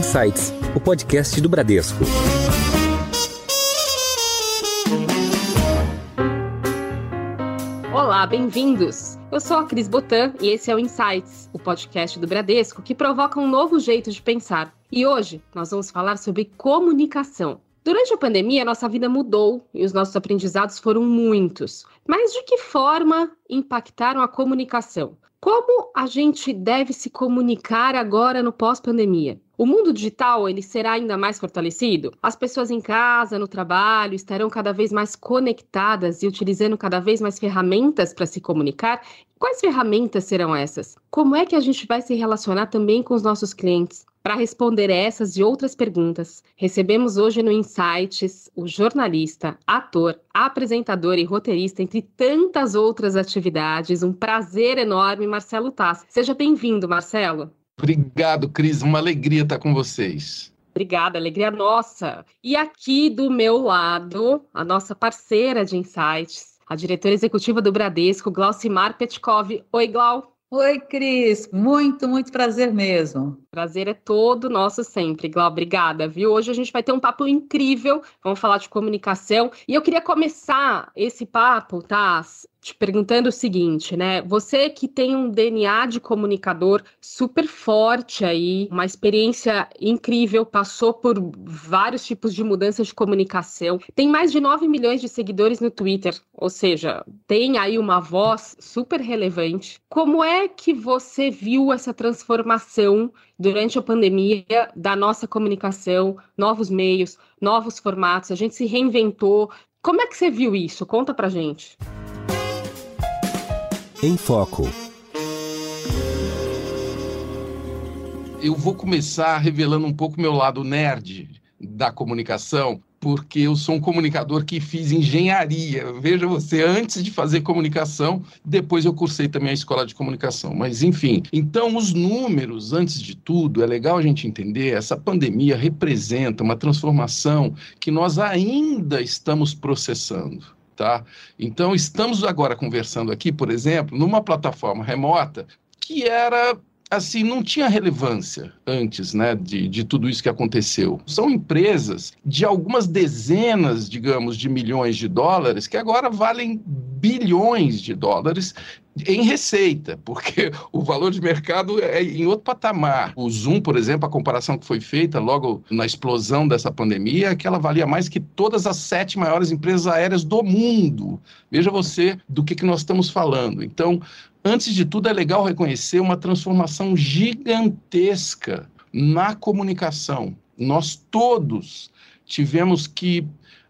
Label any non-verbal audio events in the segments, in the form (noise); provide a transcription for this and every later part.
Insights, o podcast do Bradesco. Olá, bem-vindos! Eu sou a Cris Botan e esse é o Insights, o podcast do Bradesco que provoca um novo jeito de pensar. E hoje nós vamos falar sobre comunicação. Durante a pandemia, nossa vida mudou e os nossos aprendizados foram muitos. Mas de que forma impactaram a comunicação? Como a gente deve se comunicar agora no pós-pandemia? O mundo digital ele será ainda mais fortalecido? As pessoas em casa, no trabalho, estarão cada vez mais conectadas e utilizando cada vez mais ferramentas para se comunicar? Quais ferramentas serão essas? Como é que a gente vai se relacionar também com os nossos clientes? Para responder essas e outras perguntas, recebemos hoje no Insights o jornalista, ator, apresentador e roteirista, entre tantas outras atividades. Um prazer enorme, Marcelo Tass. Seja bem-vindo, Marcelo. Obrigado, Cris. Uma alegria estar com vocês. Obrigada, alegria nossa. E aqui do meu lado, a nossa parceira de Insights, a diretora executiva do Bradesco, Glaucimar Petkov. Oi, Glau. Oi, Cris. Muito, muito prazer mesmo. Prazer é todo nosso sempre, Glau. Obrigada, viu? Hoje a gente vai ter um papo incrível. Vamos falar de comunicação. E eu queria começar esse papo, tá? Te perguntando o seguinte, né? Você que tem um DNA de comunicador super forte aí, uma experiência incrível, passou por vários tipos de mudanças de comunicação, tem mais de 9 milhões de seguidores no Twitter, ou seja, tem aí uma voz super relevante. Como é que você viu essa transformação durante a pandemia da nossa comunicação, novos meios, novos formatos, a gente se reinventou. Como é que você viu isso? Conta pra gente. Em Foco. Eu vou começar revelando um pouco meu lado nerd da comunicação, porque eu sou um comunicador que fiz engenharia. Veja você, antes de fazer comunicação, depois eu cursei também a escola de comunicação. Mas, enfim, então os números, antes de tudo, é legal a gente entender: essa pandemia representa uma transformação que nós ainda estamos processando. Tá? Então, estamos agora conversando aqui, por exemplo, numa plataforma remota que era assim, não tinha relevância antes, né, de, de tudo isso que aconteceu. São empresas de algumas dezenas, digamos, de milhões de dólares que agora valem bilhões de dólares em receita, porque (laughs) o valor de mercado é em outro patamar. O Zoom, por exemplo, a comparação que foi feita logo na explosão dessa pandemia, é que ela valia mais que todas as sete maiores empresas aéreas do mundo. Veja você do que, que nós estamos falando. Então, antes de tudo, é legal reconhecer uma transformação gigantesca na comunicação. Nós todos tivemos que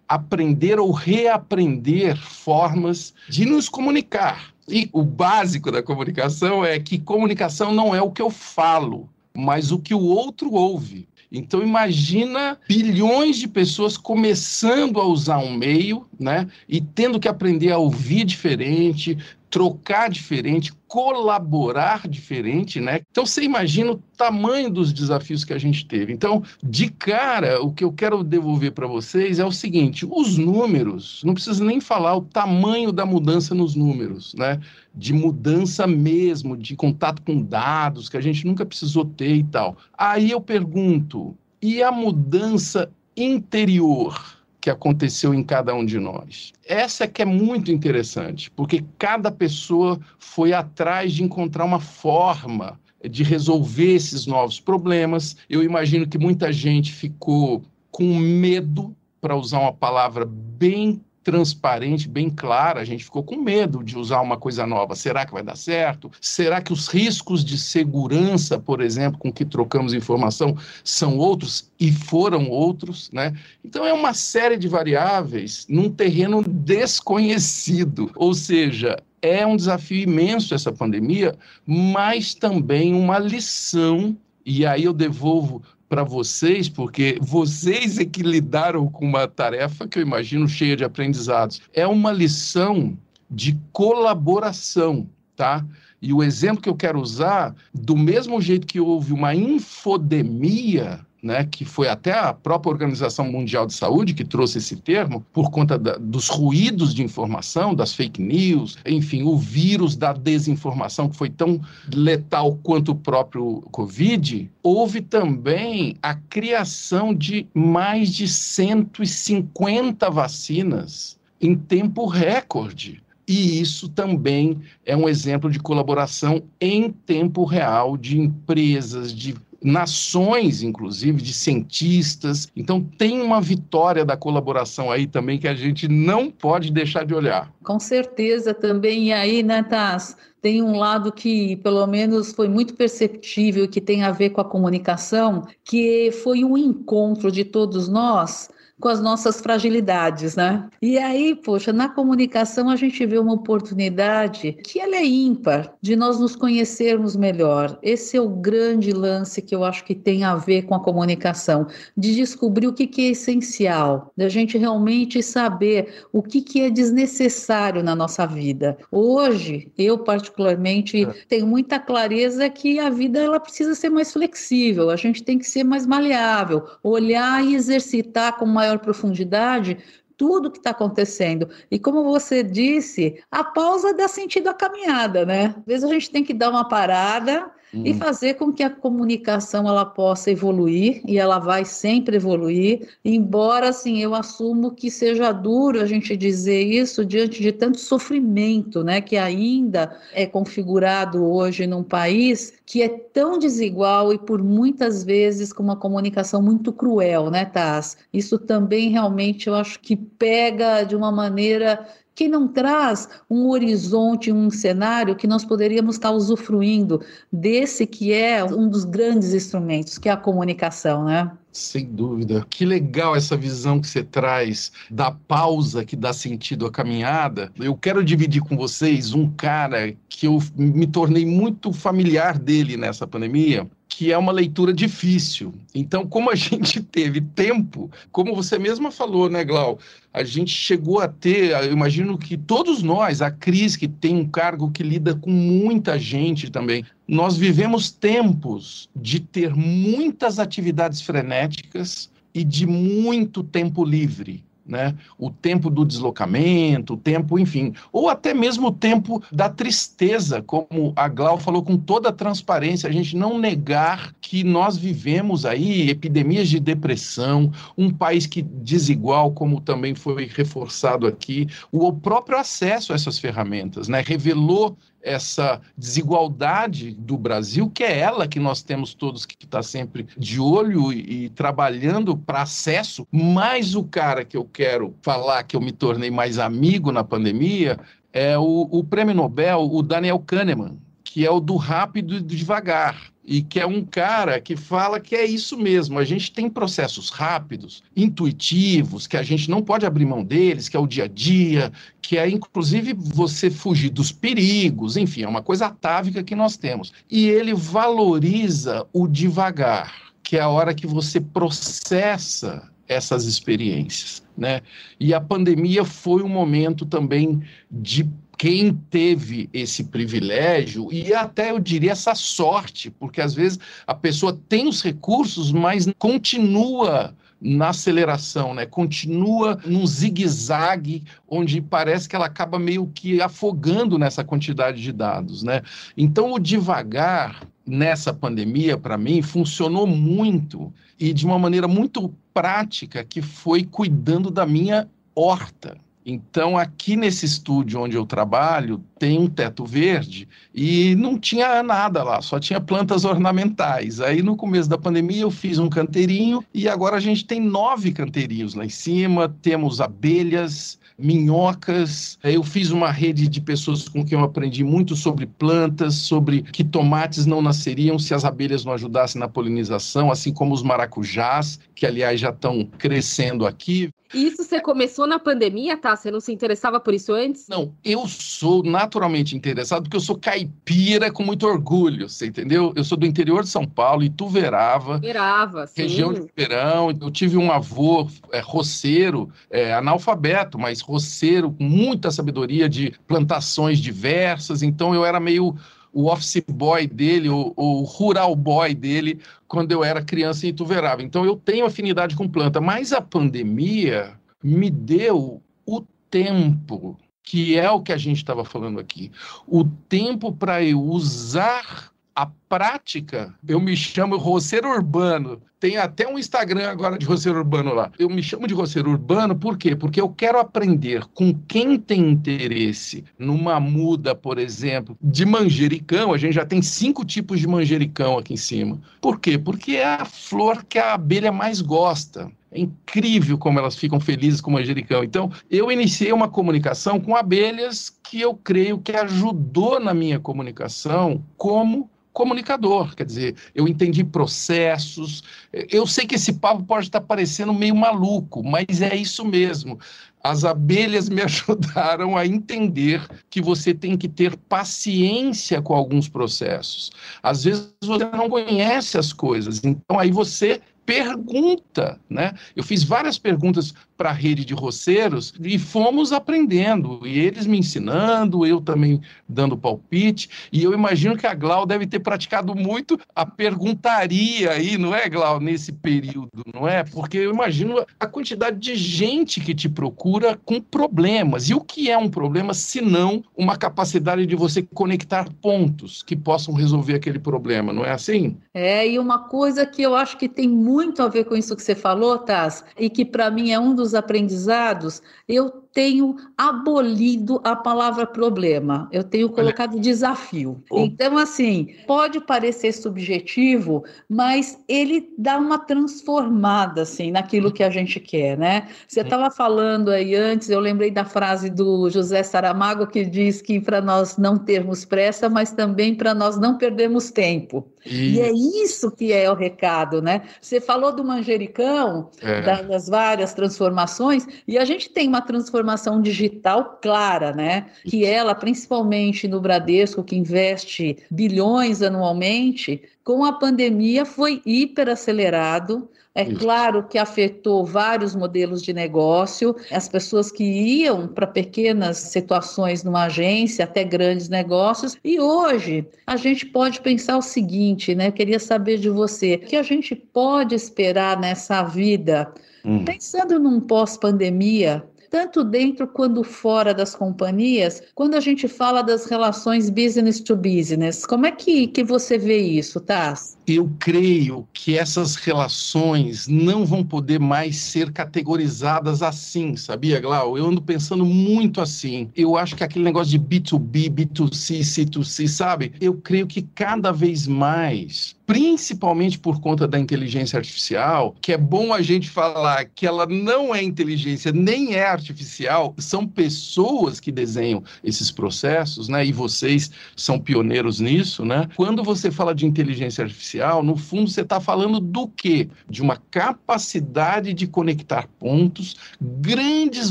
aprender ou reaprender formas de nos comunicar. E o básico da comunicação é que comunicação não é o que eu falo, mas o que o outro ouve. Então imagina bilhões de pessoas começando a usar um meio, né, e tendo que aprender a ouvir diferente, trocar diferente, colaborar diferente, né? Então você imagina o tamanho dos desafios que a gente teve. Então, de cara, o que eu quero devolver para vocês é o seguinte: os números, não precisa nem falar o tamanho da mudança nos números, né? De mudança mesmo, de contato com dados que a gente nunca precisou ter e tal. Aí eu pergunto, e a mudança interior? Que aconteceu em cada um de nós. Essa é que é muito interessante, porque cada pessoa foi atrás de encontrar uma forma de resolver esses novos problemas. Eu imagino que muita gente ficou com medo, para usar uma palavra bem transparente, bem clara. A gente ficou com medo de usar uma coisa nova. Será que vai dar certo? Será que os riscos de segurança, por exemplo, com que trocamos informação, são outros e foram outros, né? Então é uma série de variáveis num terreno desconhecido. Ou seja, é um desafio imenso essa pandemia, mas também uma lição e aí eu devolvo para vocês, porque vocês é que lidaram com uma tarefa que eu imagino cheia de aprendizados. É uma lição de colaboração, tá? E o exemplo que eu quero usar, do mesmo jeito que houve uma infodemia, né, que foi até a própria Organização Mundial de Saúde que trouxe esse termo, por conta da, dos ruídos de informação, das fake news, enfim, o vírus da desinformação que foi tão letal quanto o próprio Covid, houve também a criação de mais de 150 vacinas em tempo recorde. E isso também é um exemplo de colaboração em tempo real de empresas, de nações, inclusive, de cientistas. Então, tem uma vitória da colaboração aí também que a gente não pode deixar de olhar. Com certeza também. E aí, né, Taz? Tem um lado que, pelo menos, foi muito perceptível, que tem a ver com a comunicação, que foi um encontro de todos nós com as nossas fragilidades, né? E aí, poxa, na comunicação a gente vê uma oportunidade que ela é ímpar de nós nos conhecermos melhor. Esse é o grande lance que eu acho que tem a ver com a comunicação, de descobrir o que, que é essencial, da gente realmente saber o que, que é desnecessário na nossa vida. Hoje, eu particularmente é. tenho muita clareza que a vida ela precisa ser mais flexível, a gente tem que ser mais maleável, olhar e exercitar com maior maior profundidade tudo que está acontecendo. E como você disse, a pausa dá sentido à caminhada, né? Às vezes a gente tem que dar uma parada uhum. e fazer com que a comunicação ela possa evoluir e ela vai sempre evoluir, embora assim eu assumo que seja duro a gente dizer isso diante de tanto sofrimento, né, que ainda é configurado hoje num país que é tão desigual e por muitas vezes com uma comunicação muito cruel, né, Taz? Isso também realmente eu acho que pega de uma maneira que não traz um horizonte, um cenário que nós poderíamos estar usufruindo desse que é um dos grandes instrumentos, que é a comunicação, né? Sem dúvida. Que legal essa visão que você traz da pausa que dá sentido à caminhada. Eu quero dividir com vocês um cara que eu me tornei muito familiar dele nessa pandemia, que é uma leitura difícil. Então, como a (laughs) gente teve tempo, como você mesma falou, né, Glau? A gente chegou a ter, eu imagino que todos nós, a Cris, que tem um cargo que lida com muita gente também, nós vivemos tempos de ter muitas atividades frenéticas e de muito tempo livre né? O tempo do deslocamento, o tempo, enfim, ou até mesmo o tempo da tristeza, como a Glau falou com toda a transparência, a gente não negar que nós vivemos aí epidemias de depressão, um país que desigual, como também foi reforçado aqui, o próprio acesso a essas ferramentas, né? Revelou essa desigualdade do Brasil, que é ela que nós temos todos que estar tá sempre de olho e, e trabalhando para acesso, mas o cara que eu quero falar que eu me tornei mais amigo na pandemia é o, o prêmio Nobel, o Daniel Kahneman, que é o do rápido e do devagar e que é um cara que fala que é isso mesmo. A gente tem processos rápidos, intuitivos, que a gente não pode abrir mão deles, que é o dia a dia, que é inclusive você fugir dos perigos, enfim, é uma coisa atávica que nós temos. E ele valoriza o devagar, que é a hora que você processa essas experiências, né? E a pandemia foi um momento também de quem teve esse privilégio e até eu diria essa sorte, porque às vezes a pessoa tem os recursos, mas continua na aceleração, né? Continua num zigue-zague onde parece que ela acaba meio que afogando nessa quantidade de dados, né? Então o devagar nessa pandemia para mim funcionou muito e de uma maneira muito prática que foi cuidando da minha horta. Então, aqui nesse estúdio onde eu trabalho, tem um teto verde e não tinha nada lá, só tinha plantas ornamentais. Aí, no começo da pandemia, eu fiz um canteirinho e agora a gente tem nove canteirinhos lá em cima, temos abelhas, minhocas. Eu fiz uma rede de pessoas com quem eu aprendi muito sobre plantas, sobre que tomates não nasceriam se as abelhas não ajudassem na polinização, assim como os maracujás, que aliás já estão crescendo aqui. Isso você começou na pandemia, tá? Você não se interessava por isso antes? Não, eu sou naturalmente interessado porque eu sou caipira com muito orgulho, você entendeu? Eu sou do interior de São Paulo, Ituverava. Ituverava, sim. Região de Ribeirão. Eu tive um avô é, roceiro, é, analfabeto, mas roceiro, com muita sabedoria de plantações diversas. Então eu era meio o office boy dele, o, o rural boy dele, quando eu era criança em Ituverava. Então eu tenho afinidade com planta, mas a pandemia me deu o tempo, que é o que a gente estava falando aqui, o tempo para eu usar a prática, eu me chamo roceiro urbano. Tem até um Instagram agora de roceiro urbano lá. Eu me chamo de roceiro urbano por quê? Porque eu quero aprender com quem tem interesse numa muda, por exemplo, de manjericão. A gente já tem cinco tipos de manjericão aqui em cima. Por quê? Porque é a flor que a abelha mais gosta. É incrível como elas ficam felizes com o manjericão. Então, eu iniciei uma comunicação com abelhas que eu creio que ajudou na minha comunicação como comunicador, quer dizer, eu entendi processos. Eu sei que esse papo pode estar parecendo meio maluco, mas é isso mesmo. As abelhas me (laughs) ajudaram a entender que você tem que ter paciência com alguns processos. Às vezes você não conhece as coisas, então aí você pergunta, né? Eu fiz várias perguntas para a rede de roceiros e fomos aprendendo, e eles me ensinando, eu também dando palpite, e eu imagino que a Glau deve ter praticado muito a perguntaria aí, não é, Glau, nesse período, não é? Porque eu imagino a quantidade de gente que te procura com problemas. E o que é um problema se não uma capacidade de você conectar pontos que possam resolver aquele problema, não é assim? É, e uma coisa que eu acho que tem muito a ver com isso que você falou, Taz, e que para mim é um dos aprendizados, eu tenho abolido a palavra problema, eu tenho colocado Olha. desafio. Oh. Então, assim, pode parecer subjetivo, mas ele dá uma transformada, assim, naquilo que a gente quer, né? Você estava falando aí antes, eu lembrei da frase do José Saramago, que diz que para nós não termos pressa, mas também para nós não perdermos tempo. E é isso que é o recado, né? Você falou do manjericão, é. das várias transformações, e a gente tem uma transformação digital clara, né? Que ela, principalmente no Bradesco, que investe bilhões anualmente, com a pandemia foi hiperacelerado. É Isso. claro que afetou vários modelos de negócio, as pessoas que iam para pequenas situações numa agência até grandes negócios. E hoje a gente pode pensar o seguinte, né? Eu queria saber de você, o que a gente pode esperar nessa vida, hum. pensando num pós-pandemia, tanto dentro quanto fora das companhias, quando a gente fala das relações business to business. Como é que, que você vê isso, Taz? eu creio que essas relações não vão poder mais ser categorizadas assim, sabia, Glau? Eu ando pensando muito assim. Eu acho que aquele negócio de B2B, B2C, C2C, sabe? Eu creio que cada vez mais principalmente por conta da inteligência artificial, que é bom a gente falar que ela não é inteligência nem é artificial, são pessoas que desenham esses processos, né? E vocês são pioneiros nisso, né? Quando você fala de inteligência artificial, no fundo você está falando do quê? De uma capacidade de conectar pontos, grandes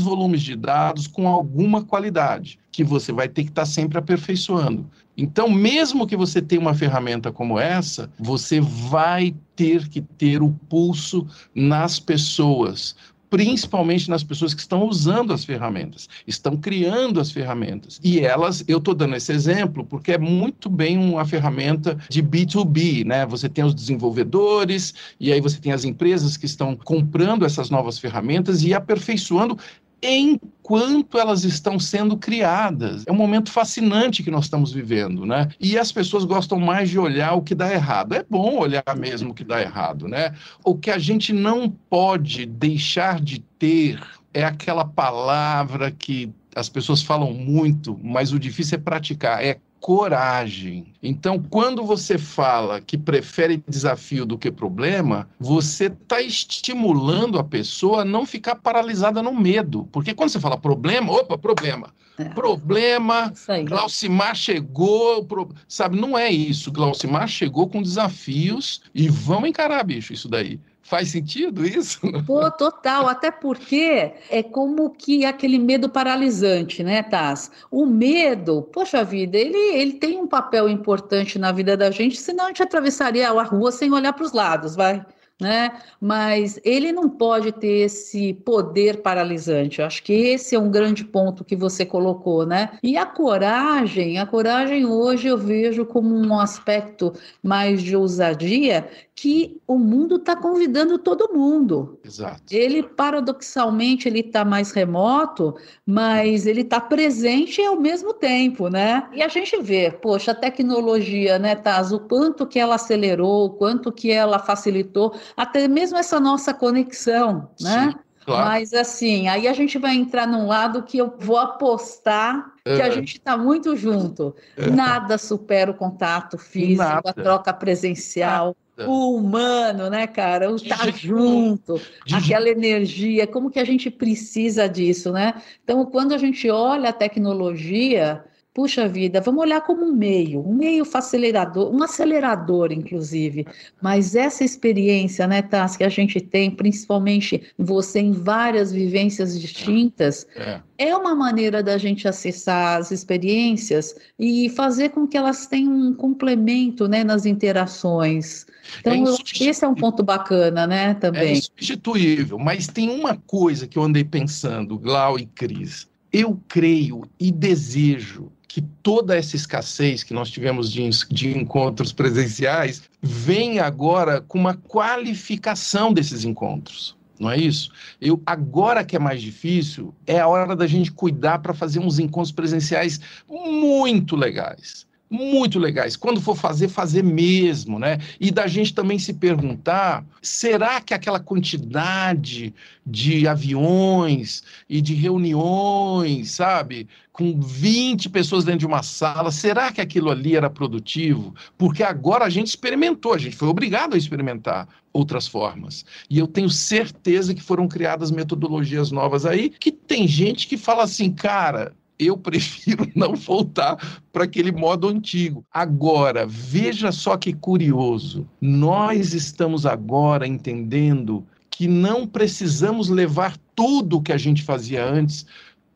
volumes de dados com alguma qualidade que você vai ter que estar tá sempre aperfeiçoando. Então, mesmo que você tenha uma ferramenta como essa, você vai ter que ter o pulso nas pessoas, principalmente nas pessoas que estão usando as ferramentas, estão criando as ferramentas. E elas, eu estou dando esse exemplo porque é muito bem uma ferramenta de B2B, né? Você tem os desenvolvedores, e aí você tem as empresas que estão comprando essas novas ferramentas e aperfeiçoando enquanto elas estão sendo criadas. É um momento fascinante que nós estamos vivendo, né? E as pessoas gostam mais de olhar o que dá errado. É bom olhar mesmo o que dá errado, né? O que a gente não pode deixar de ter é aquela palavra que as pessoas falam muito, mas o difícil é praticar, é coragem. Então, quando você fala que prefere desafio do que problema, você está estimulando a pessoa a não ficar paralisada no medo. Porque quando você fala problema, opa, problema. É. Problema, Glaucimar chegou, pro... sabe? Não é isso. Glaucimar chegou com desafios e vamos encarar, bicho, isso daí. Faz sentido isso? (laughs) Pô, total, até porque é como que aquele medo paralisante, né, Taz? O medo, poxa vida, ele, ele tem um papel importante na vida da gente, senão a gente atravessaria a rua sem olhar para os lados, vai. né? Mas ele não pode ter esse poder paralisante. Eu acho que esse é um grande ponto que você colocou, né? E a coragem, a coragem hoje eu vejo como um aspecto mais de ousadia que o mundo está convidando todo mundo. Exato. Ele, paradoxalmente, ele está mais remoto, mas ele está presente ao mesmo tempo, né? E a gente vê, poxa, a tecnologia, né, Taz, o quanto que ela acelerou, o quanto que ela facilitou, até mesmo essa nossa conexão, né? Sim. Claro. Mas assim, aí a gente vai entrar num lado que eu vou apostar que a gente está muito junto. Nada supera o contato físico, Nada. a troca presencial. O humano, né, cara? O estar tá junto, aquela energia, como que a gente precisa disso, né? Então, quando a gente olha a tecnologia, Puxa vida, vamos olhar como um meio, um meio acelerador, um acelerador, inclusive. Mas essa experiência, né, Taz, que a gente tem, principalmente você em várias vivências distintas, é. é uma maneira da gente acessar as experiências e fazer com que elas tenham um complemento né, nas interações. Então, é esse é um ponto bacana, né, também. É insubstituível, mas tem uma coisa que eu andei pensando, Glau e Cris. Eu creio e desejo que toda essa escassez que nós tivemos de, de encontros presenciais vem agora com uma qualificação desses encontros não é isso? Eu agora que é mais difícil, é a hora da gente cuidar para fazer uns encontros presenciais muito legais muito legais. Quando for fazer, fazer mesmo, né? E da gente também se perguntar: será que aquela quantidade de aviões e de reuniões, sabe? Com 20 pessoas dentro de uma sala, será que aquilo ali era produtivo? Porque agora a gente experimentou, a gente foi obrigado a experimentar outras formas. E eu tenho certeza que foram criadas metodologias novas aí, que tem gente que fala assim, cara, eu prefiro (laughs) não voltar para aquele modo antigo. Agora, veja só que curioso. Nós estamos agora entendendo que não precisamos levar tudo que a gente fazia antes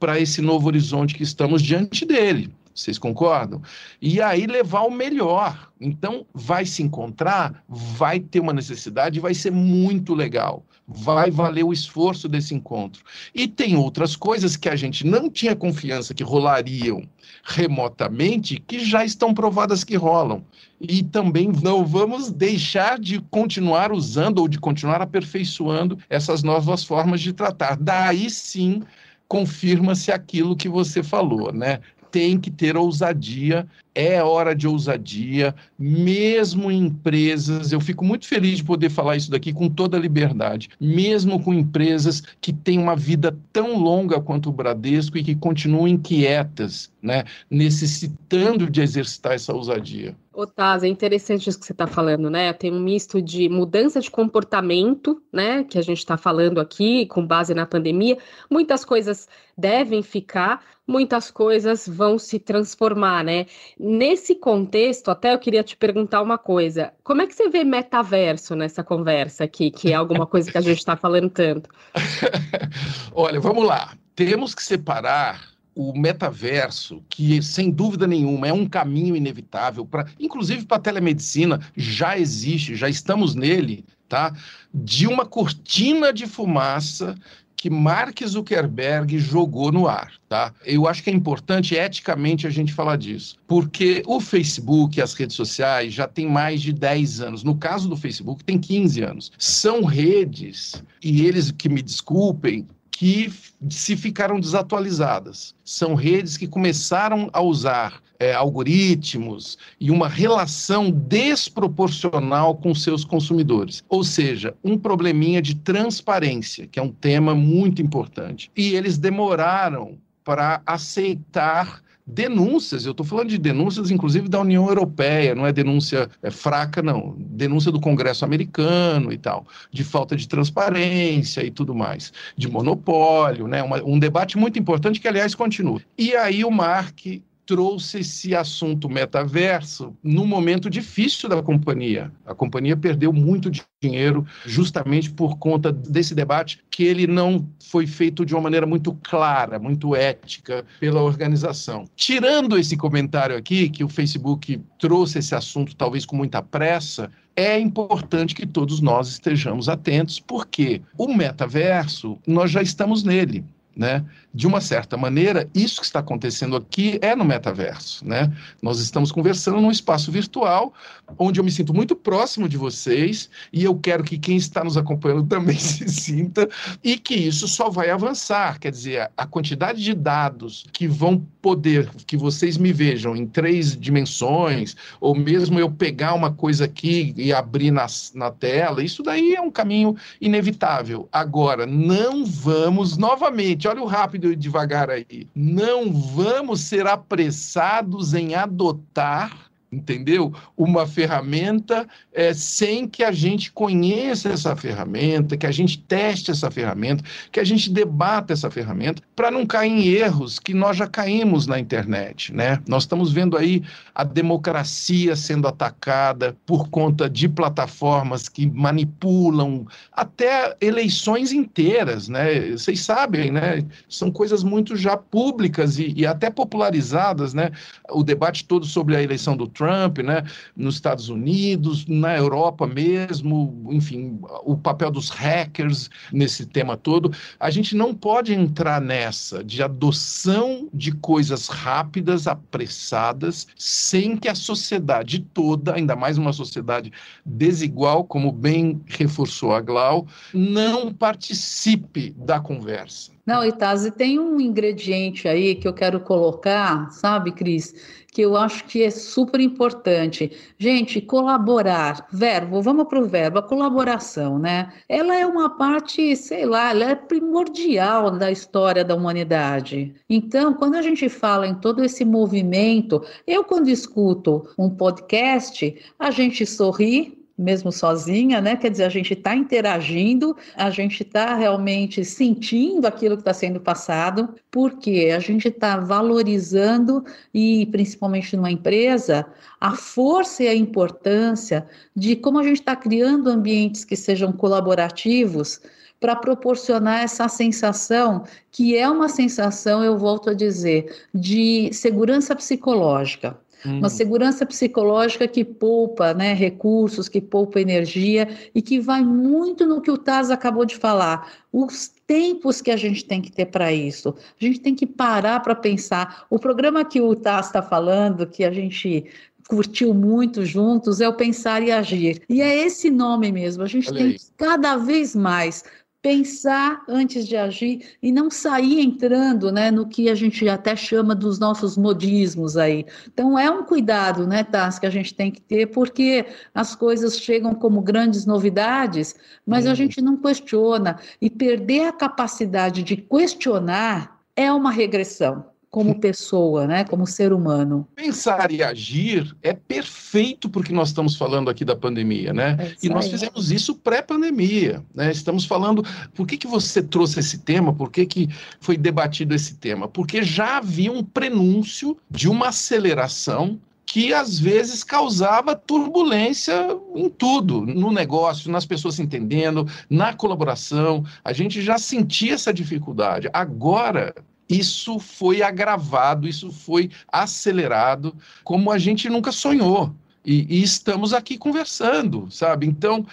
para esse novo horizonte que estamos diante dele. Vocês concordam? E aí levar o melhor. Então, vai se encontrar, vai ter uma necessidade, vai ser muito legal. Vai valer o esforço desse encontro. E tem outras coisas que a gente não tinha confiança que rolariam remotamente, que já estão provadas que rolam. E também não vamos deixar de continuar usando ou de continuar aperfeiçoando essas novas formas de tratar. Daí sim confirma-se aquilo que você falou, né? Tem que ter ousadia, é hora de ousadia, mesmo em empresas. Eu fico muito feliz de poder falar isso daqui com toda a liberdade, mesmo com empresas que têm uma vida tão longa quanto o Bradesco e que continuam inquietas, né, necessitando de exercitar essa ousadia. Otávio, é interessante isso que você está falando, né? Tem um misto de mudança de comportamento, né? Que a gente está falando aqui, com base na pandemia. Muitas coisas devem ficar, muitas coisas vão se transformar, né? Nesse contexto, até eu queria te perguntar uma coisa: como é que você vê metaverso nessa conversa aqui, que é alguma coisa que a gente está falando tanto? (laughs) Olha, vamos lá. Temos que separar o metaverso, que sem dúvida nenhuma é um caminho inevitável para, inclusive para a telemedicina, já existe, já estamos nele, tá? De uma cortina de fumaça que Mark Zuckerberg jogou no ar, tá? Eu acho que é importante eticamente a gente falar disso, porque o Facebook e as redes sociais já têm mais de 10 anos. No caso do Facebook, tem 15 anos. São redes, e eles que me desculpem, que se ficaram desatualizadas. São redes que começaram a usar é, algoritmos e uma relação desproporcional com seus consumidores. Ou seja, um probleminha de transparência, que é um tema muito importante. E eles demoraram para aceitar denúncias, eu estou falando de denúncias, inclusive, da União Europeia, não é denúncia é, fraca, não. Denúncia do Congresso americano e tal, de falta de transparência e tudo mais, de monopólio, né? Uma, um debate muito importante que, aliás, continua. E aí o Mark trouxe esse assunto metaverso no momento difícil da companhia. A companhia perdeu muito dinheiro justamente por conta desse debate que ele não foi feito de uma maneira muito clara, muito ética pela organização. Tirando esse comentário aqui que o Facebook trouxe esse assunto talvez com muita pressa, é importante que todos nós estejamos atentos, porque o metaverso, nós já estamos nele. Né? De uma certa maneira, isso que está acontecendo aqui é no metaverso. Né? Nós estamos conversando num espaço virtual onde eu me sinto muito próximo de vocês e eu quero que quem está nos acompanhando (laughs) também se sinta e que isso só vai avançar. Quer dizer, a quantidade de dados que vão poder que vocês me vejam em três dimensões, ou mesmo eu pegar uma coisa aqui e abrir na, na tela, isso daí é um caminho inevitável. Agora, não vamos novamente olha o rápido devagar aí. Não vamos ser apressados em adotar entendeu? Uma ferramenta é, sem que a gente conheça essa ferramenta, que a gente teste essa ferramenta, que a gente debata essa ferramenta, para não cair em erros que nós já caímos na internet, né? Nós estamos vendo aí a democracia sendo atacada por conta de plataformas que manipulam até eleições inteiras, né? Vocês sabem, né? São coisas muito já públicas e, e até popularizadas, né? O debate todo sobre a eleição do Trump Trump, né, nos Estados Unidos, na Europa mesmo, enfim, o papel dos hackers nesse tema todo. A gente não pode entrar nessa de adoção de coisas rápidas, apressadas, sem que a sociedade toda, ainda mais uma sociedade desigual, como bem reforçou a Glau, não participe da conversa. Não, Itazi, tem um ingrediente aí que eu quero colocar, sabe, Cris, que eu acho que é super importante. Gente, colaborar, verbo, vamos para o verbo, a colaboração, né? Ela é uma parte, sei lá, ela é primordial da história da humanidade. Então, quando a gente fala em todo esse movimento, eu quando escuto um podcast, a gente sorri, mesmo sozinha, né? Quer dizer, a gente está interagindo, a gente está realmente sentindo aquilo que está sendo passado, porque a gente está valorizando e, principalmente numa empresa, a força e a importância de como a gente está criando ambientes que sejam colaborativos para proporcionar essa sensação, que é uma sensação, eu volto a dizer, de segurança psicológica. Uma hum. segurança psicológica que poupa né, recursos, que poupa energia e que vai muito no que o Taz acabou de falar. Os tempos que a gente tem que ter para isso. A gente tem que parar para pensar. O programa que o Taz está falando, que a gente curtiu muito juntos, é o Pensar e Agir. E é esse nome mesmo. A gente Olha tem aí. cada vez mais pensar antes de agir e não sair entrando né, no que a gente até chama dos nossos modismos aí. Então é um cuidado, né, Tás, que a gente tem que ter, porque as coisas chegam como grandes novidades, mas a uhum. gente não questiona. E perder a capacidade de questionar é uma regressão como pessoa, né, como ser humano. Pensar e agir é perfeito porque nós estamos falando aqui da pandemia, né? É e nós fizemos isso pré-pandemia, né? Estamos falando, por que que você trouxe esse tema? Por que que foi debatido esse tema? Porque já havia um prenúncio de uma aceleração que às vezes causava turbulência em tudo, no negócio, nas pessoas se entendendo, na colaboração. A gente já sentia essa dificuldade. Agora, isso foi agravado, isso foi acelerado, como a gente nunca sonhou. E, e, estamos aqui conversando, sabe? Então,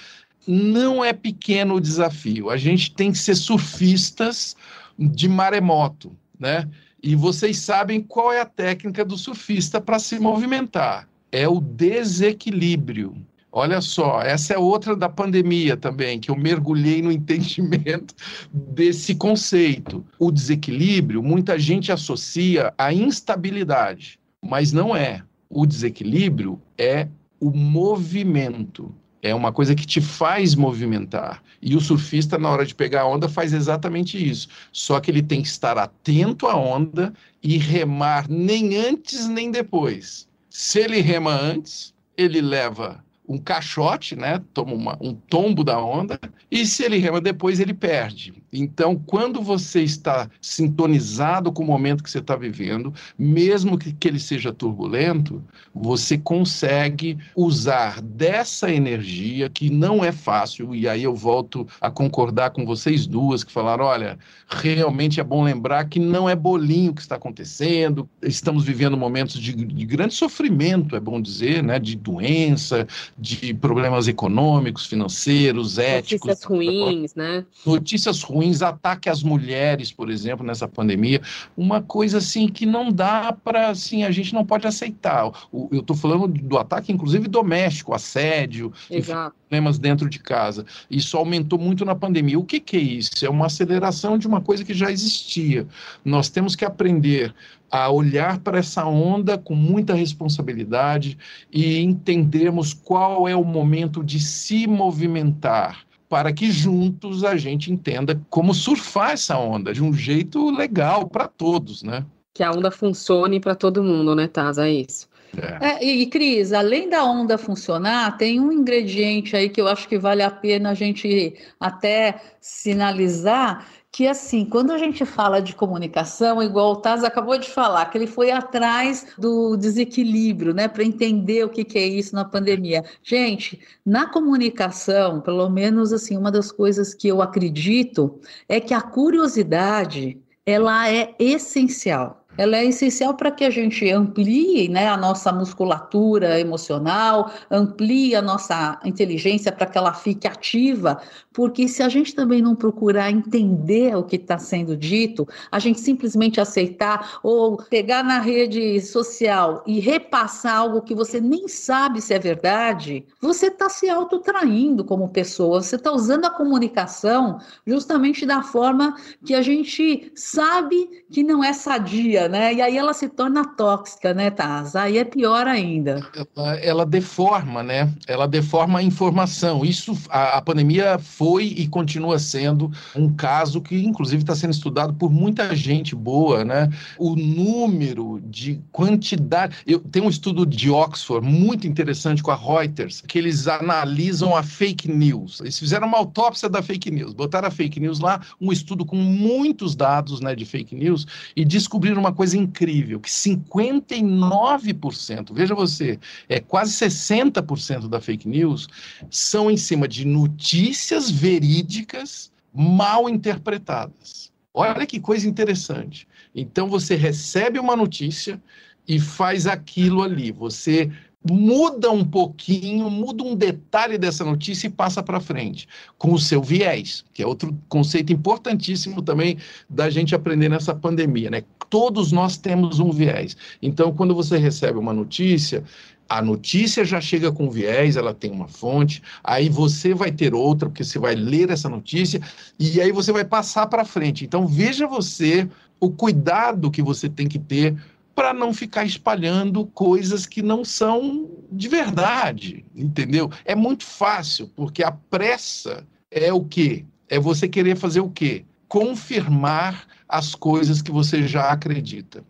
não é pequeno o desafio. A gente tem que ser surfistas de maremoto, né? E vocês sabem qual é a técnica do surfista para se movimentar: é o desequilíbrio. Olha só, essa é outra da pandemia também, que eu mergulhei no (laughs) entendimento desse conceito. O desequilíbrio, muita gente associa à instabilidade, mas não é. O desequilíbrio é o movimento. É uma coisa que te faz movimentar. E o surfista, na hora de pegar a onda, faz exatamente isso. Só que ele tem que estar atento à onda e remar nem antes nem depois. Se ele rema antes, ele leva um caixote, né? Toma uma, um tombo da onda, e se ele rema depois, ele perde. Então, quando você está sintonizado com o momento que você está vivendo, mesmo que, que ele seja turbulento, você consegue usar dessa energia que não é fácil, e aí eu volto a concordar com vocês duas que falaram: olha, realmente é bom lembrar que não é bolinho que está acontecendo, estamos vivendo momentos de, de grande sofrimento, é bom dizer, né? De doença, de problemas econômicos, financeiros, éticos. Notícias ruins, né? Notícias ruins, ataque às mulheres, por exemplo, nessa pandemia. Uma coisa assim que não dá para, assim, a gente não pode aceitar. O, eu estou falando do ataque, inclusive, doméstico, assédio, enfim, problemas dentro de casa. Isso aumentou muito na pandemia. O que, que é isso? É uma aceleração de uma coisa que já existia. Nós temos que aprender a olhar para essa onda com muita responsabilidade e entendermos qual é o momento de se movimentar para que juntos a gente entenda como surfar essa onda de um jeito legal para todos, né? Que a onda funcione para todo mundo, né, Taz? É isso. É. É, e, Cris, além da onda funcionar, tem um ingrediente aí que eu acho que vale a pena a gente até sinalizar, que assim, quando a gente fala de comunicação, igual o Taz acabou de falar, que ele foi atrás do desequilíbrio, né, para entender o que, que é isso na pandemia. Gente, na comunicação, pelo menos assim, uma das coisas que eu acredito é que a curiosidade, ela é essencial ela é essencial para que a gente amplie né, a nossa musculatura emocional, amplie a nossa inteligência para que ela fique ativa, porque se a gente também não procurar entender o que está sendo dito, a gente simplesmente aceitar ou pegar na rede social e repassar algo que você nem sabe se é verdade, você está se autotraindo como pessoa, você está usando a comunicação justamente da forma que a gente sabe que não é sadia né? E aí ela se torna tóxica, né, Taz? Aí é pior ainda. Ela, ela deforma, né? Ela deforma a informação. Isso, a, a pandemia foi e continua sendo um caso que, inclusive, está sendo estudado por muita gente boa, né? O número de quantidade. Eu tenho um estudo de Oxford muito interessante com a Reuters, que eles analisam a fake news. Eles fizeram uma autópsia da fake news, botaram a fake news lá, um estudo com muitos dados, né, de fake news e descobriram uma uma coisa incrível, que 59%, veja você, é quase 60% da fake news são em cima de notícias verídicas mal interpretadas. Olha que coisa interessante. Então você recebe uma notícia e faz aquilo ali. Você muda um pouquinho, muda um detalhe dessa notícia e passa para frente, com o seu viés, que é outro conceito importantíssimo também da gente aprender nessa pandemia, né? Todos nós temos um viés. Então, quando você recebe uma notícia, a notícia já chega com viés, ela tem uma fonte, aí você vai ter outra, porque você vai ler essa notícia, e aí você vai passar para frente. Então, veja você o cuidado que você tem que ter para não ficar espalhando coisas que não são de verdade, entendeu? É muito fácil, porque a pressa é o quê? É você querer fazer o quê? Confirmar as coisas que você já acredita.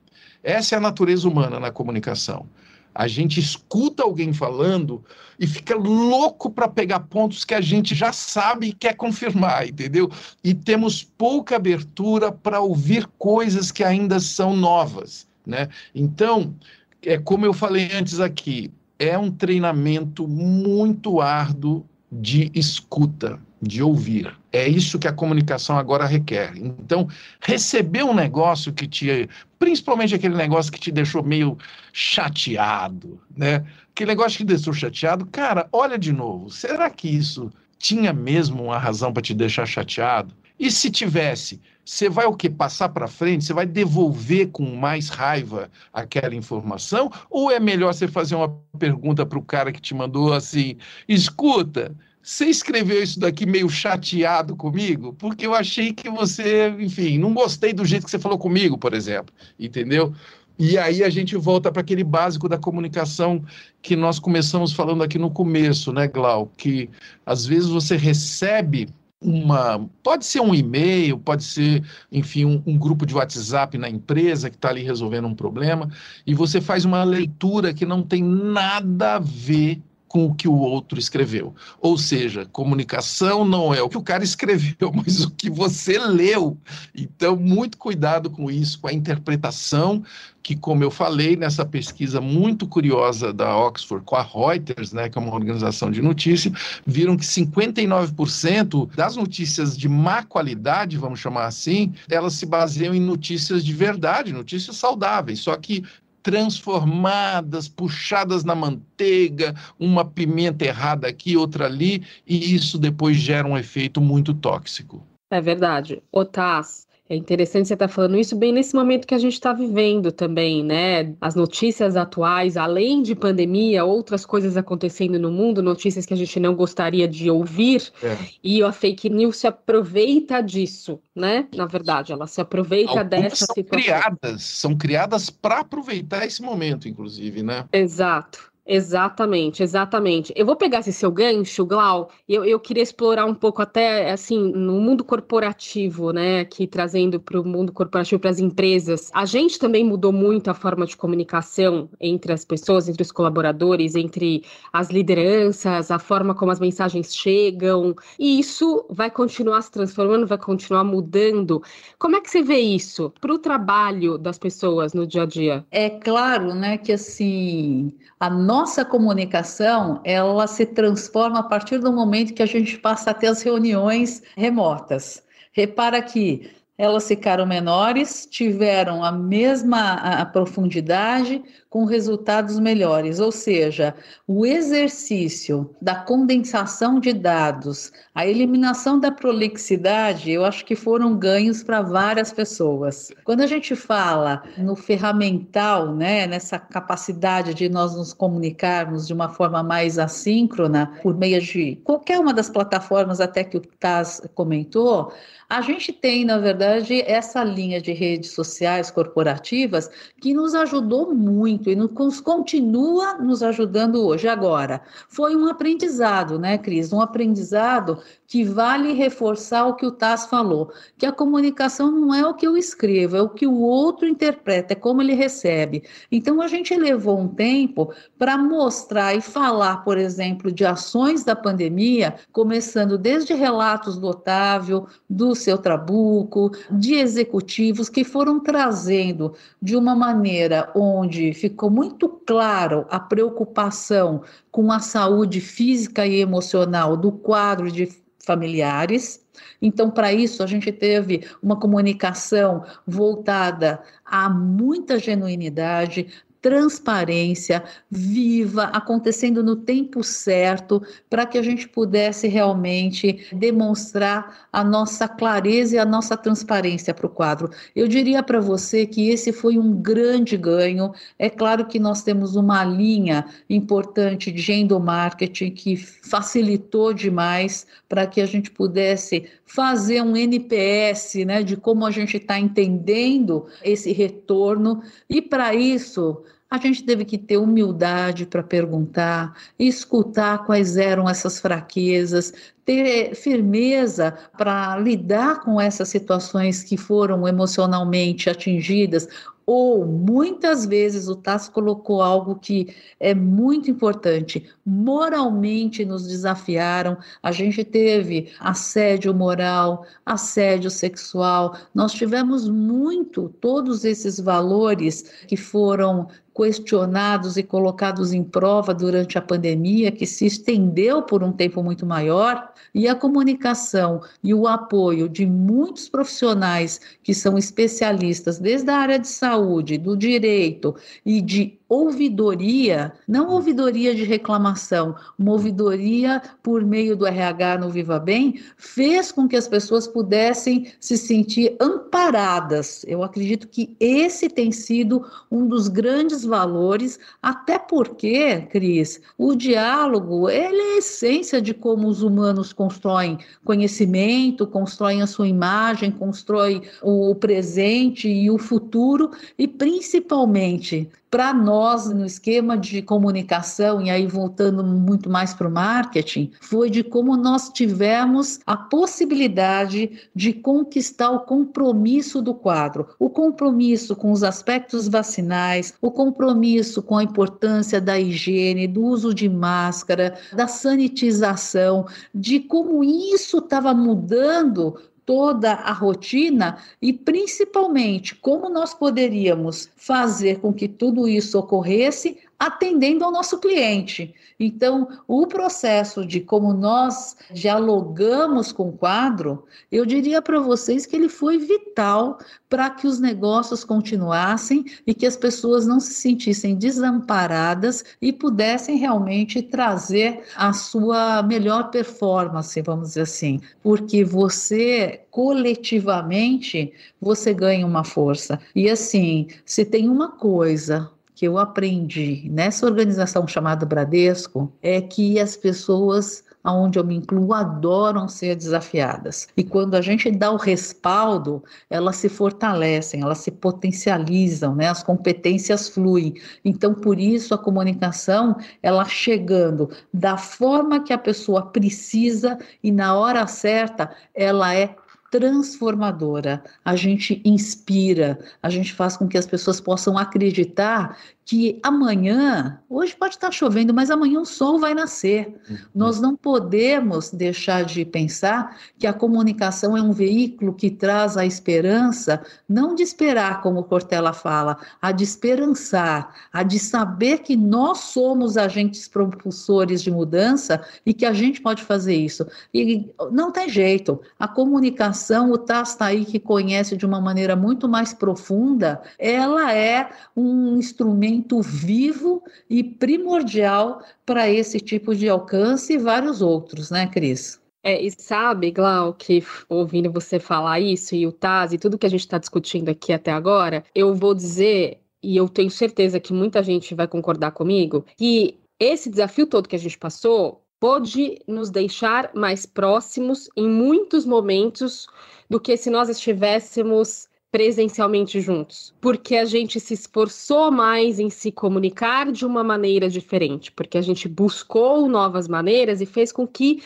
Essa é a natureza humana na comunicação. A gente escuta alguém falando e fica louco para pegar pontos que a gente já sabe e quer confirmar, entendeu? E temos pouca abertura para ouvir coisas que ainda são novas. Né? Então, é como eu falei antes aqui, é um treinamento muito árduo de escuta, de ouvir. É isso que a comunicação agora requer. Então, receber um negócio que te, principalmente aquele negócio que te deixou meio chateado, né? Aquele negócio que te deixou chateado, cara, olha de novo. Será que isso tinha mesmo uma razão para te deixar chateado? E se tivesse, você vai o que passar para frente? Você vai devolver com mais raiva aquela informação? Ou é melhor você fazer uma pergunta para o cara que te mandou assim: escuta, você escreveu isso daqui meio chateado comigo? Porque eu achei que você, enfim, não gostei do jeito que você falou comigo, por exemplo, entendeu? E aí a gente volta para aquele básico da comunicação que nós começamos falando aqui no começo, né, Glau? Que às vezes você recebe uma. Pode ser um e-mail, pode ser, enfim, um, um, grupo de WhatsApp na empresa que está ali resolvendo um problema, e você faz uma leitura que não tem nada a ver com o que o outro escreveu. Ou seja, comunicação não é o que o cara escreveu, (laughs) mas o que você leu. Então, muito cuidado com isso, com a interpretação que, como eu falei nessa pesquisa muito curiosa da Oxford com a Reuters, né, que é uma organização de notícia, viram que 59% das notícias de má qualidade, vamos chamar assim, elas se baseiam em notícias de verdade, notícias saudáveis. Só que transformadas, puxadas na manteiga, uma pimenta errada aqui, outra ali, e isso depois gera um efeito muito tóxico. É verdade. Otás, é interessante você estar tá falando isso bem nesse momento que a gente está vivendo também, né? As notícias atuais, além de pandemia, outras coisas acontecendo no mundo, notícias que a gente não gostaria de ouvir, é. e a fake news se aproveita disso, né? Na verdade, ela se aproveita Algumas dessa são situação. Criadas, são criadas para aproveitar esse momento, inclusive, né? Exato. Exatamente, exatamente. Eu vou pegar esse seu gancho, Glau, eu, eu queria explorar um pouco até, assim, no mundo corporativo, né, aqui trazendo para o mundo corporativo, para as empresas. A gente também mudou muito a forma de comunicação entre as pessoas, entre os colaboradores, entre as lideranças, a forma como as mensagens chegam, e isso vai continuar se transformando, vai continuar mudando. Como é que você vê isso para o trabalho das pessoas no dia a dia? É claro, né, que assim, a nossa comunicação ela se transforma a partir do momento que a gente passa a ter as reuniões remotas. Repara que elas ficaram menores, tiveram a mesma a profundidade, com resultados melhores, ou seja, o exercício da condensação de dados, a eliminação da prolixidade, eu acho que foram ganhos para várias pessoas. Quando a gente fala no ferramental, né, nessa capacidade de nós nos comunicarmos de uma forma mais assíncrona, por meio de qualquer uma das plataformas, até que o Taz comentou, a gente tem, na verdade, essa linha de redes sociais corporativas que nos ajudou muito e nos continua nos ajudando hoje. Agora, foi um aprendizado, né, Cris? Um aprendizado que vale reforçar o que o Taz falou, que a comunicação não é o que eu escrevo, é o que o outro interpreta, é como ele recebe. Então, a gente levou um tempo para mostrar e falar, por exemplo, de ações da pandemia, começando desde relatos do Otávio, do seu Trabuco, de executivos que foram trazendo de uma maneira onde ficou muito claro a preocupação com a saúde física e emocional do quadro de familiares. Então, para isso, a gente teve uma comunicação voltada a muita genuinidade, transparência viva, acontecendo no tempo certo, para que a gente pudesse realmente demonstrar a nossa clareza e a nossa transparência para o quadro. Eu diria para você que esse foi um grande ganho. É claro que nós temos uma linha importante de endomarketing que facilitou demais para que a gente pudesse fazer um NPS, né, de como a gente está entendendo esse retorno. E para isso, a gente teve que ter humildade para perguntar, escutar quais eram essas fraquezas, ter firmeza para lidar com essas situações que foram emocionalmente atingidas. Ou muitas vezes o TAS colocou algo que é muito importante, moralmente nos desafiaram. A gente teve assédio moral, assédio sexual, nós tivemos muito todos esses valores que foram questionados e colocados em prova durante a pandemia, que se estendeu por um tempo muito maior, e a comunicação e o apoio de muitos profissionais que são especialistas desde a área de saúde, do direito e de ouvidoria, não ouvidoria de reclamação, uma ouvidoria por meio do RH no Viva Bem, fez com que as pessoas pudessem se sentir amparadas. Eu acredito que esse tem sido um dos grandes valores, até porque, Cris, o diálogo, ele é a essência de como os humanos constroem conhecimento, constroem a sua imagem, constroem o presente e o futuro, e principalmente para nós no esquema de comunicação, e aí voltando muito mais para o marketing, foi de como nós tivemos a possibilidade de conquistar o compromisso do quadro, o compromisso com os aspectos vacinais, o compromisso com a importância da higiene, do uso de máscara, da sanitização, de como isso estava mudando toda a rotina e principalmente como nós poderíamos fazer com que tudo isso ocorresse atendendo ao nosso cliente. Então, o processo de como nós dialogamos com o quadro, eu diria para vocês que ele foi vital para que os negócios continuassem e que as pessoas não se sentissem desamparadas e pudessem realmente trazer a sua melhor performance, vamos dizer assim, porque você coletivamente você ganha uma força. E assim, se tem uma coisa que eu aprendi nessa organização chamada Bradesco é que as pessoas aonde eu me incluo adoram ser desafiadas. E quando a gente dá o respaldo, elas se fortalecem, elas se potencializam, né? As competências fluem. Então, por isso a comunicação, ela chegando da forma que a pessoa precisa e na hora certa, ela é transformadora, a gente inspira, a gente faz com que as pessoas possam acreditar que amanhã, hoje pode estar chovendo, mas amanhã o sol vai nascer. Uhum. Nós não podemos deixar de pensar que a comunicação é um veículo que traz a esperança, não de esperar, como Cortella fala, a de esperançar, a de saber que nós somos agentes propulsores de mudança e que a gente pode fazer isso. E não tem jeito. A comunicação, o Taz está aí que conhece de uma maneira muito mais profunda, ela é um instrumento vivo e primordial para esse tipo de alcance e vários outros, né, Cris? É, e sabe, Glau, que ouvindo você falar isso e o Taz e tudo que a gente está discutindo aqui até agora, eu vou dizer, e eu tenho certeza que muita gente vai concordar comigo, que esse desafio todo que a gente passou pode nos deixar mais próximos em muitos momentos do que se nós estivéssemos presencialmente juntos, porque a gente se esforçou mais em se comunicar de uma maneira diferente, porque a gente buscou novas maneiras e fez com que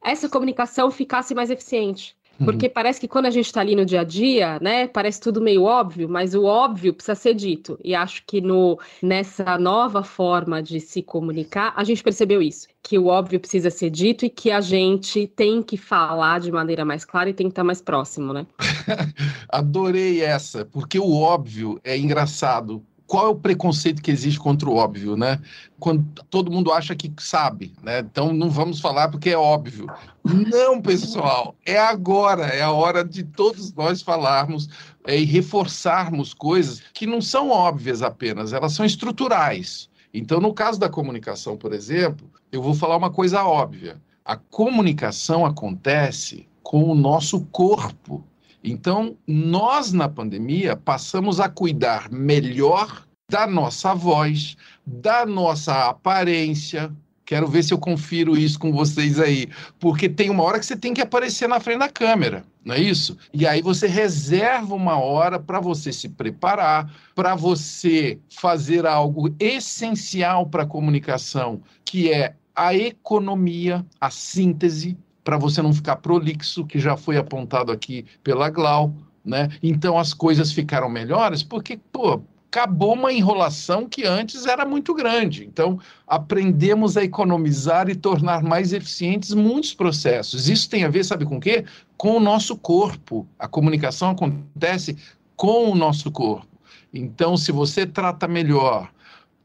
essa comunicação ficasse mais eficiente. Uhum. Porque parece que quando a gente está ali no dia a dia, né, parece tudo meio óbvio, mas o óbvio precisa ser dito. E acho que no, nessa nova forma de se comunicar, a gente percebeu isso. Que o óbvio precisa ser dito e que a gente tem que falar de maneira mais clara e tem que estar mais próximo, né? (laughs) Adorei essa, porque o óbvio é engraçado qual é o preconceito que existe contra o óbvio, né? Quando todo mundo acha que sabe, né? Então não vamos falar porque é óbvio. Não, pessoal, é agora, é a hora de todos nós falarmos é, e reforçarmos coisas que não são óbvias apenas, elas são estruturais. Então, no caso da comunicação, por exemplo, eu vou falar uma coisa óbvia. A comunicação acontece com o nosso corpo. Então, nós na pandemia passamos a cuidar melhor da nossa voz, da nossa aparência. Quero ver se eu confiro isso com vocês aí, porque tem uma hora que você tem que aparecer na frente da câmera, não é isso? E aí você reserva uma hora para você se preparar, para você fazer algo essencial para a comunicação, que é a economia, a síntese, para você não ficar prolixo, que já foi apontado aqui pela Glau, né? Então as coisas ficaram melhores porque, pô, acabou uma enrolação que antes era muito grande. Então, aprendemos a economizar e tornar mais eficientes muitos processos. Isso tem a ver, sabe com o quê? Com o nosso corpo. A comunicação acontece com o nosso corpo. Então, se você trata melhor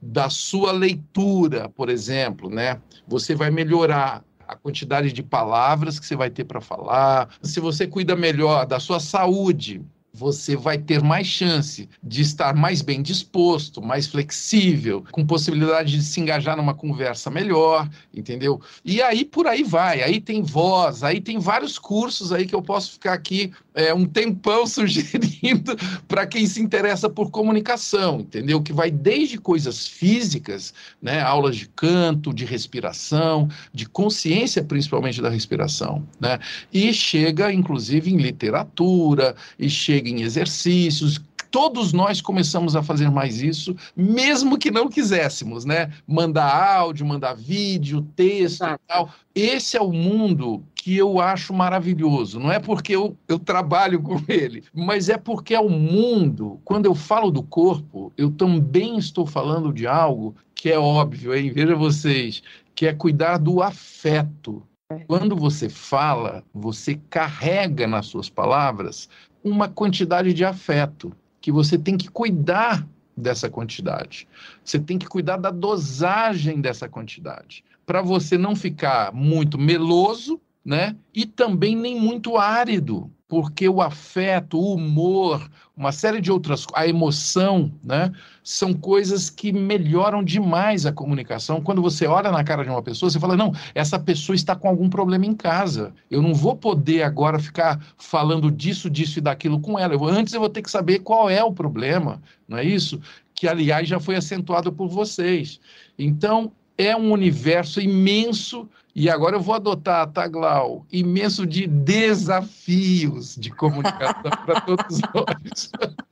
da sua leitura, por exemplo, né? Você vai melhorar a quantidade de palavras que você vai ter para falar. Se você cuida melhor da sua saúde, você vai ter mais chance de estar mais bem disposto, mais flexível, com possibilidade de se engajar numa conversa melhor, entendeu? E aí por aí vai, aí tem voz, aí tem vários cursos aí que eu posso ficar aqui é, um tempão (laughs) sugerindo para quem se interessa por comunicação, entendeu? Que vai desde coisas físicas, né, aulas de canto, de respiração, de consciência principalmente da respiração, né? E chega inclusive em literatura, e chega em exercícios, todos nós começamos a fazer mais isso, mesmo que não quiséssemos, né? Mandar áudio, mandar vídeo, texto Exato. e tal. Esse é o mundo que eu acho maravilhoso. Não é porque eu, eu trabalho com (laughs) ele, mas é porque é o mundo. Quando eu falo do corpo, eu também estou falando de algo que é óbvio, hein? Veja vocês, que é cuidar do afeto. É. Quando você fala, você carrega nas suas palavras uma quantidade de afeto que você tem que cuidar dessa quantidade. Você tem que cuidar da dosagem dessa quantidade, para você não ficar muito meloso, né? E também nem muito árido, porque o afeto, o humor, uma série de outras, a emoção, né, são coisas que melhoram demais a comunicação. Quando você olha na cara de uma pessoa, você fala: não, essa pessoa está com algum problema em casa. Eu não vou poder agora ficar falando disso, disso e daquilo com ela. Eu antes eu vou ter que saber qual é o problema, não é isso? Que, aliás, já foi acentuado por vocês. Então, é um universo imenso e agora eu vou adotar, tá, Glau? Imenso de desafios de comunicação para todos nós. (laughs)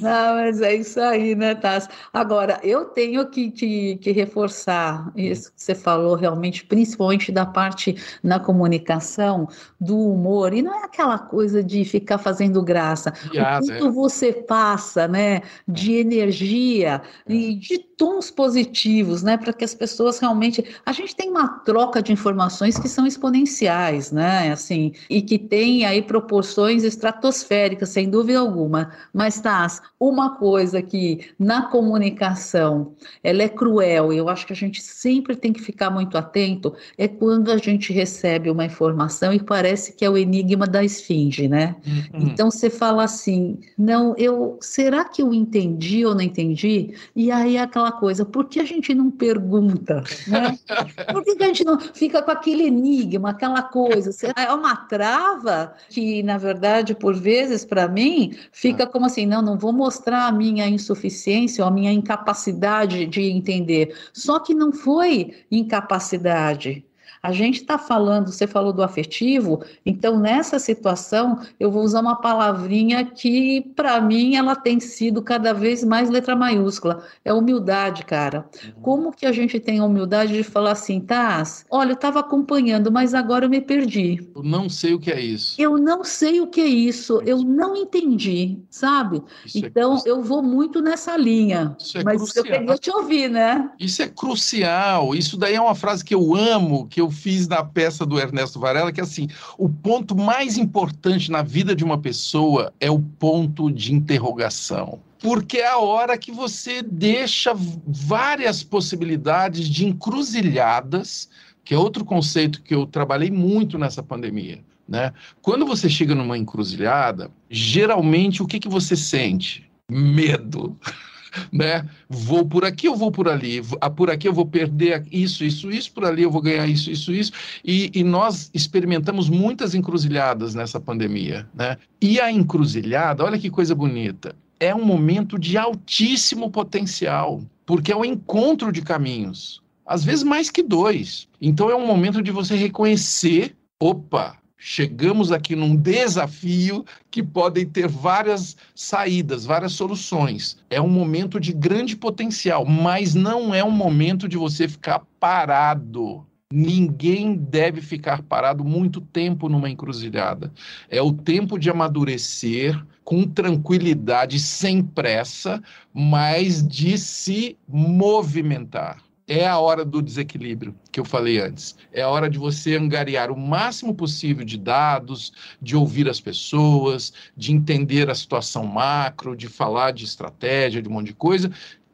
Não, (laughs) mas é isso aí, né, Tassi? Agora, eu tenho que, te, que reforçar isso que você falou realmente, principalmente da parte na comunicação, do humor, e não é aquela coisa de ficar fazendo graça. Piada, o quanto é. você passa, né, de energia é. e de tons positivos, né, para que as pessoas realmente. A gente tem uma troca de informações que são exponenciais, né, assim, e que tem aí proporções estratosféricas, sem dúvida alguma. Mas, tá, mas uma coisa que na comunicação ela é cruel, e eu acho que a gente sempre tem que ficar muito atento, é quando a gente recebe uma informação e parece que é o enigma da esfinge, né? Uhum. Então você fala assim, não, eu, será que eu entendi ou não entendi? E aí é aquela coisa, por que a gente não pergunta, né? Por que, a gente não fica com aquele enigma, aquela coisa? É uma trava que, na verdade, por vezes, para mim, fica como assim, não, não vou mostrar a minha insuficiência ou a minha incapacidade de entender. Só que não foi incapacidade, a gente está falando, você falou do afetivo, então nessa situação eu vou usar uma palavrinha que, para mim, ela tem sido cada vez mais letra maiúscula. É humildade, cara. Uhum. Como que a gente tem a humildade de falar assim, Taz, olha, eu estava acompanhando, mas agora eu me perdi. Eu não sei o que é isso. Eu não sei o que é isso, eu não entendi, sabe? Isso é então é eu vou muito nessa linha. Isso é mas crucial. eu queria te ouvir, né? Isso é crucial. Isso daí é uma frase que eu amo, que eu fiz na peça do Ernesto Varela, que é assim, o ponto mais importante na vida de uma pessoa é o ponto de interrogação. Porque é a hora que você deixa várias possibilidades de encruzilhadas, que é outro conceito que eu trabalhei muito nessa pandemia. Né? Quando você chega numa encruzilhada, geralmente o que, que você sente? Medo. Né? Vou por aqui, eu vou por ali, ah, por aqui eu vou perder isso, isso, isso, por ali eu vou ganhar isso, isso, isso. E, e nós experimentamos muitas encruzilhadas nessa pandemia, né? E a encruzilhada, olha que coisa bonita, é um momento de altíssimo potencial, porque é o encontro de caminhos, às vezes mais que dois. Então é um momento de você reconhecer, opa, chegamos aqui num desafio que podem ter várias saídas, várias soluções. É um momento de grande potencial, mas não é um momento de você ficar parado. Ninguém deve ficar parado muito tempo numa encruzilhada. É o tempo de amadurecer com tranquilidade, sem pressa, mas de se movimentar é a hora do desequilíbrio que eu falei antes. É a hora de você angariar o máximo possível de dados, de ouvir as pessoas, de entender a situação macro, de falar de estratégia, de um monte de coisa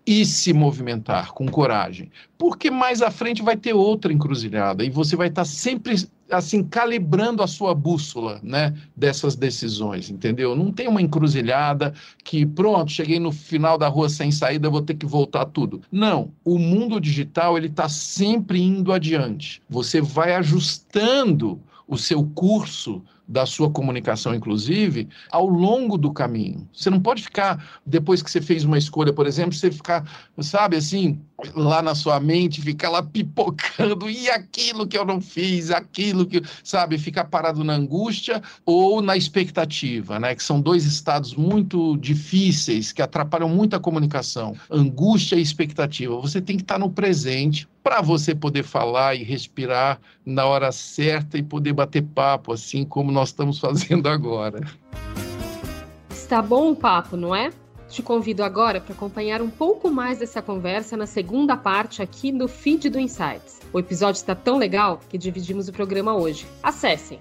e se movimentar com coragem. Porque mais à frente vai ter outra encruzilhada e você vai estar sempre assim calibrando a sua bússola, né, dessas decisões, entendeu? Não tem uma encruzilhada que pronto, cheguei no final da rua sem saída, vou ter que voltar tudo. Não, o mundo digital ele está sempre indo adiante. Você vai ajustando o seu curso da sua comunicação, inclusive, ao longo do caminho. Você não pode ficar, depois que você fez uma escolha, por exemplo, você ficar, sabe, assim, lá na sua mente, ficar lá pipocando, e aquilo que eu não fiz, aquilo que, sabe, ficar parado na angústia ou na expectativa, né? Que são dois estados muito difíceis que atrapalham muito a comunicação. Angústia e expectativa. Você tem que estar no presente para você poder falar e respirar na hora certa e poder bater papo, assim como nós estamos fazendo agora. Está bom o papo, não é? Te convido agora para acompanhar um pouco mais dessa conversa na segunda parte aqui no feed do Insights. O episódio está tão legal que dividimos o programa hoje. Acessem!